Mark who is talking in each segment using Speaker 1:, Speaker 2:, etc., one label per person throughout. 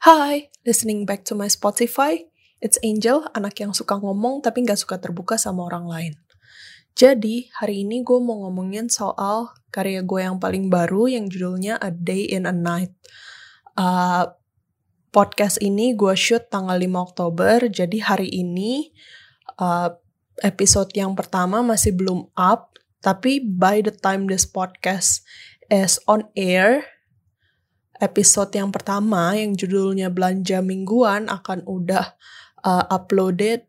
Speaker 1: Hi, listening back to my Spotify. It's Angel, anak yang suka ngomong tapi nggak suka terbuka sama orang lain. Jadi, hari ini gue mau ngomongin soal karya gue yang paling baru yang judulnya A Day in a Night. Uh, podcast ini gue shoot tanggal 5 Oktober, jadi hari ini uh, episode yang pertama masih belum up, tapi by the time this podcast is on air, episode yang pertama yang judulnya belanja mingguan akan udah uh, uploaded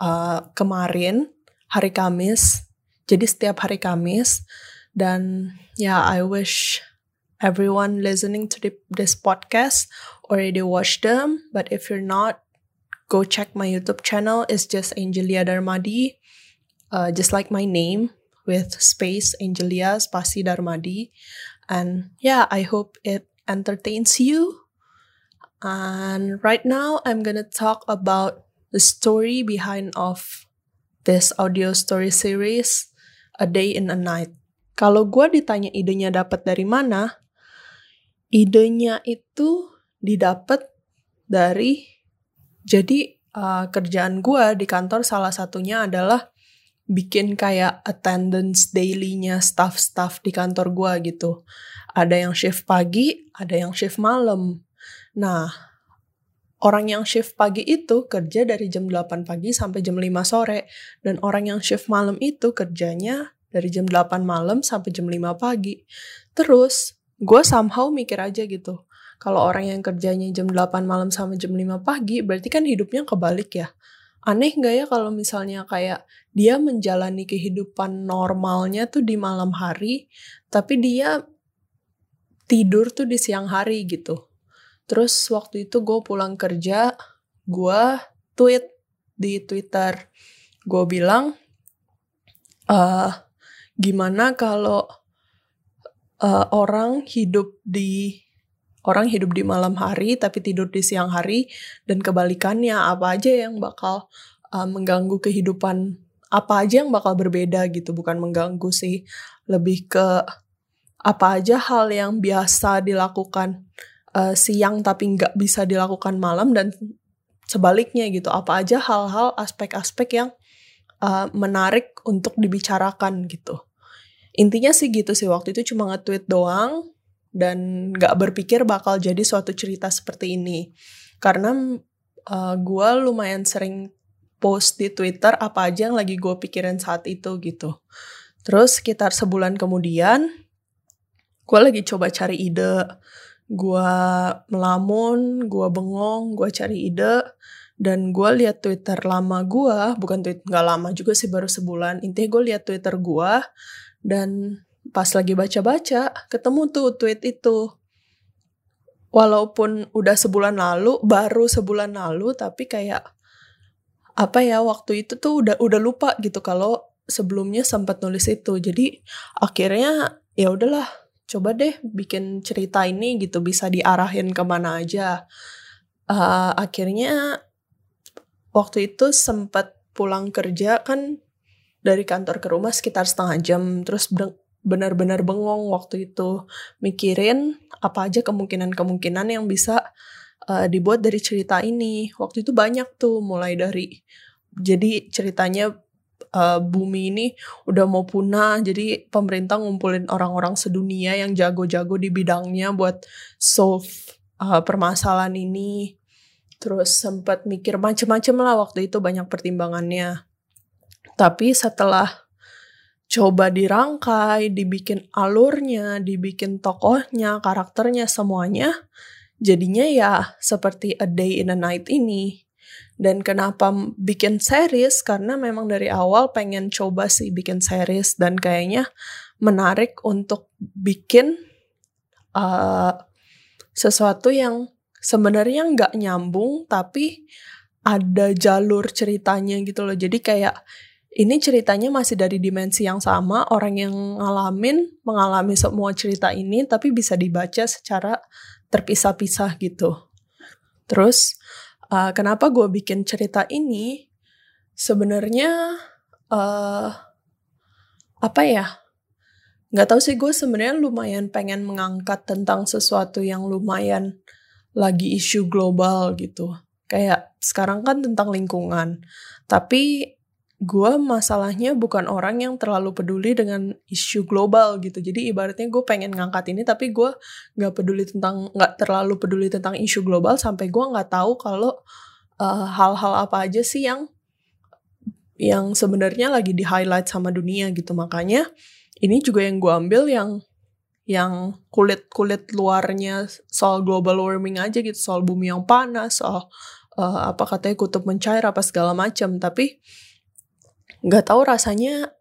Speaker 1: uh, kemarin hari Kamis. Jadi setiap hari Kamis dan ya yeah, I wish everyone listening to the, this podcast already watched them, but if you're not, go check my YouTube channel. It's just Angelia Darmadi, uh, just like my name with space Angelia Spasi Darmadi. And yeah, I hope it entertains you. And right now, I'm gonna talk about the story behind of this audio story series, A Day in a Night. Kalau gue ditanya idenya dapat dari mana, idenya itu didapat dari jadi uh, kerjaan gue di kantor salah satunya adalah bikin kayak attendance daily-nya staff-staff di kantor gue gitu. Ada yang shift pagi, ada yang shift malam. Nah, orang yang shift pagi itu kerja dari jam 8 pagi sampai jam 5 sore. Dan orang yang shift malam itu kerjanya dari jam 8 malam sampai jam 5 pagi. Terus, gue somehow mikir aja gitu. Kalau orang yang kerjanya jam 8 malam sampai jam 5 pagi, berarti kan hidupnya kebalik ya aneh nggak ya kalau misalnya kayak dia menjalani kehidupan normalnya tuh di malam hari, tapi dia tidur tuh di siang hari gitu. Terus waktu itu gue pulang kerja, gue tweet di Twitter, gue bilang, uh, gimana kalau uh, orang hidup di orang hidup di malam hari tapi tidur di siang hari dan kebalikannya apa aja yang bakal uh, mengganggu kehidupan apa aja yang bakal berbeda gitu. Bukan mengganggu sih lebih ke apa aja hal yang biasa dilakukan uh, siang tapi nggak bisa dilakukan malam dan sebaliknya gitu. Apa aja hal-hal aspek-aspek yang uh, menarik untuk dibicarakan gitu. Intinya sih gitu sih waktu itu cuma nge-tweet doang dan gak berpikir bakal jadi suatu cerita seperti ini. Karena uh, gue lumayan sering post di Twitter apa aja yang lagi gue pikirin saat itu gitu. Terus sekitar sebulan kemudian gue lagi coba cari ide. Gue melamun gue bengong gue cari ide dan gue lihat Twitter lama gue bukan tweet nggak lama juga sih baru sebulan. Intinya gue lihat Twitter gue dan pas lagi baca-baca ketemu tuh tweet itu. Walaupun udah sebulan lalu baru sebulan lalu tapi kayak apa ya waktu itu tuh udah udah lupa gitu kalau sebelumnya sempat nulis itu. Jadi akhirnya ya udahlah coba deh bikin cerita ini gitu bisa diarahin ke mana aja. Uh, akhirnya waktu itu sempat pulang kerja kan dari kantor ke rumah sekitar setengah jam terus benar-benar bengong waktu itu mikirin apa aja kemungkinan-kemungkinan yang bisa uh, dibuat dari cerita ini. Waktu itu banyak tuh mulai dari jadi ceritanya uh, bumi ini udah mau punah jadi pemerintah ngumpulin orang-orang sedunia yang jago-jago di bidangnya buat solve uh, permasalahan ini. Terus sempat mikir macem-macem lah waktu itu banyak pertimbangannya. Tapi setelah coba dirangkai, dibikin alurnya, dibikin tokohnya, karakternya, semuanya, jadinya ya seperti A Day in a Night ini. Dan kenapa bikin series? Karena memang dari awal pengen coba sih bikin series dan kayaknya menarik untuk bikin uh, sesuatu yang sebenarnya nggak nyambung tapi ada jalur ceritanya gitu loh. Jadi kayak ini ceritanya masih dari dimensi yang sama, orang yang ngalamin mengalami semua cerita ini tapi bisa dibaca secara terpisah-pisah gitu. Terus uh, kenapa gue bikin cerita ini? Sebenarnya uh, apa ya? Gak tau sih gue sebenarnya lumayan pengen mengangkat tentang sesuatu yang lumayan lagi isu global gitu. Kayak sekarang kan tentang lingkungan. Tapi gue masalahnya bukan orang yang terlalu peduli dengan isu global gitu. Jadi ibaratnya gue pengen ngangkat ini tapi gue nggak peduli tentang nggak terlalu peduli tentang isu global sampai gue nggak tahu kalau uh, hal-hal apa aja sih yang yang sebenarnya lagi di highlight sama dunia gitu. Makanya ini juga yang gue ambil yang yang kulit kulit luarnya soal global warming aja gitu soal bumi yang panas soal uh, apa katanya kutub mencair apa segala macam. Tapi nggak tahu rasanya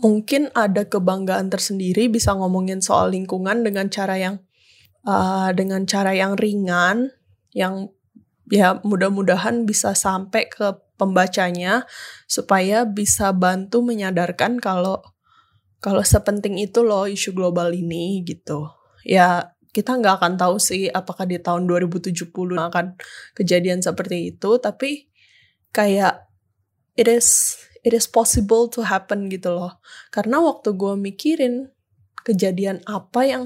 Speaker 1: mungkin ada kebanggaan tersendiri bisa ngomongin soal lingkungan dengan cara yang uh, dengan cara yang ringan yang ya mudah-mudahan bisa sampai ke pembacanya supaya bisa bantu menyadarkan kalau kalau sepenting itu loh isu global ini gitu. Ya kita nggak akan tahu sih apakah di tahun 2070 akan kejadian seperti itu tapi kayak it is it is possible to happen gitu loh. Karena waktu gue mikirin kejadian apa yang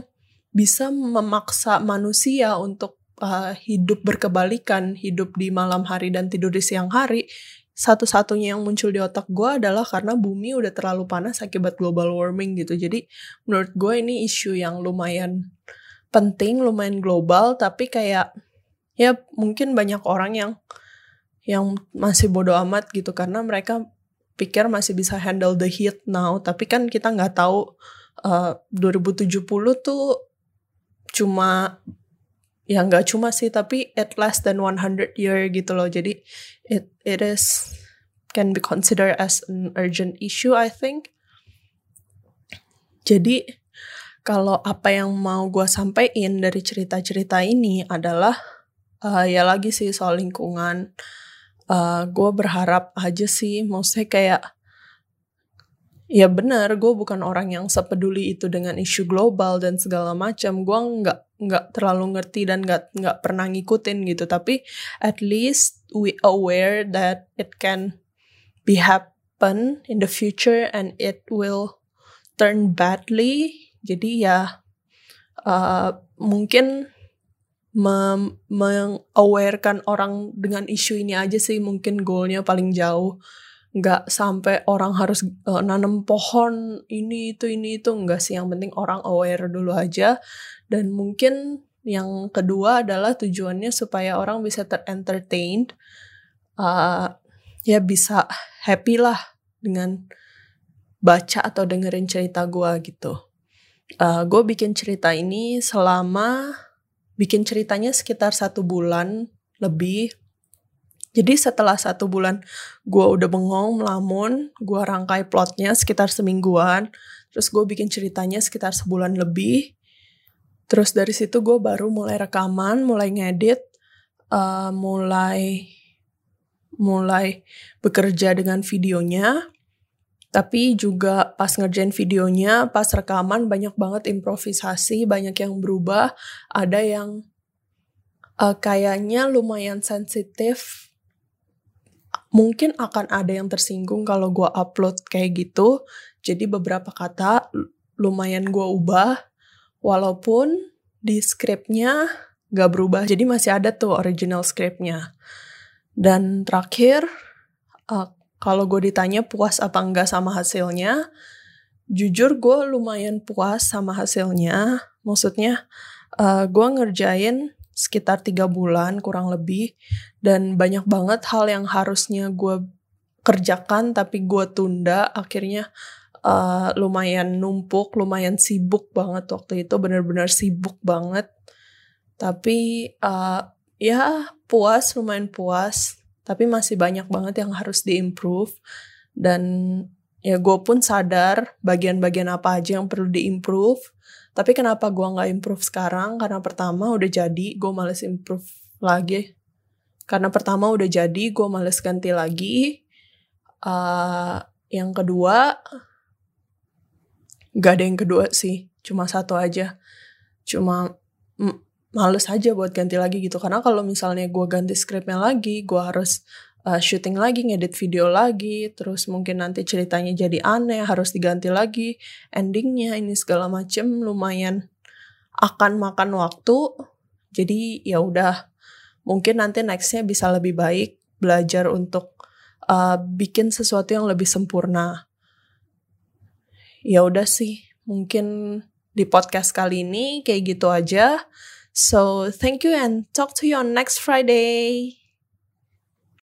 Speaker 1: bisa memaksa manusia untuk uh, hidup berkebalikan, hidup di malam hari dan tidur di siang hari, satu-satunya yang muncul di otak gue adalah karena bumi udah terlalu panas akibat global warming gitu. Jadi menurut gue ini isu yang lumayan penting, lumayan global, tapi kayak ya mungkin banyak orang yang yang masih bodoh amat gitu karena mereka pikir masih bisa handle the heat now. Tapi kan kita nggak tahu uh, 2070 tuh cuma ya nggak cuma sih tapi at less than 100 year gitu loh. Jadi it it is can be considered as an urgent issue I think. Jadi kalau apa yang mau gue sampaikan dari cerita-cerita ini adalah uh, ya lagi sih soal lingkungan uh, eh, gue berharap aja sih maksudnya kayak ya benar gue bukan orang yang sepeduli itu dengan isu global dan segala macam. Gue nggak nggak terlalu ngerti dan nggak nggak pernah ngikutin gitu. Tapi at least we aware that it can be happen in the future and it will turn badly. Jadi ya uh, mungkin mengawarekan orang dengan isu ini aja sih mungkin goalnya paling jauh. Nggak sampai orang harus uh, nanam pohon ini itu ini itu nggak sih. Yang penting orang aware dulu aja. Dan mungkin yang kedua adalah tujuannya supaya orang bisa terentertain uh, ya bisa happy lah dengan baca atau dengerin cerita gue gitu. Uh, gue bikin cerita ini selama bikin ceritanya sekitar satu bulan lebih. Jadi setelah satu bulan gue udah bengong, melamun, gue rangkai plotnya sekitar semingguan. Terus gue bikin ceritanya sekitar sebulan lebih. Terus dari situ gue baru mulai rekaman, mulai ngedit, uh, mulai mulai bekerja dengan videonya. Tapi juga pas ngerjain videonya, pas rekaman banyak banget improvisasi, banyak yang berubah, ada yang uh, kayaknya lumayan sensitif. Mungkin akan ada yang tersinggung kalau gue upload kayak gitu. Jadi beberapa kata lumayan gue ubah, walaupun di skripnya gak berubah. Jadi masih ada tuh original skripnya. Dan terakhir, uh, kalau gue ditanya puas apa enggak sama hasilnya, jujur gue lumayan puas sama hasilnya. Maksudnya uh, gue ngerjain sekitar tiga bulan kurang lebih dan banyak banget hal yang harusnya gue kerjakan tapi gue tunda akhirnya uh, lumayan numpuk lumayan sibuk banget waktu itu bener-bener sibuk banget tapi uh, ya puas lumayan puas tapi masih banyak banget yang harus diimprove. Dan ya gue pun sadar bagian-bagian apa aja yang perlu diimprove. Tapi kenapa gue nggak improve sekarang? Karena pertama udah jadi gue males improve lagi. Karena pertama udah jadi gue males ganti lagi. Uh, yang kedua gak ada yang kedua sih. Cuma satu aja. Cuma males aja buat ganti lagi gitu. Karena kalau misalnya gue ganti skripnya lagi gue harus eh, uh, syuting lagi ngedit video lagi terus mungkin nanti ceritanya jadi aneh harus diganti lagi endingnya ini segala macem lumayan akan makan waktu. Jadi ya udah mungkin nanti nextnya bisa lebih baik belajar untuk uh, bikin sesuatu yang lebih sempurna. Ya udah sih mungkin di podcast kali ini kayak gitu aja. So thank you and talk to you on next Friday.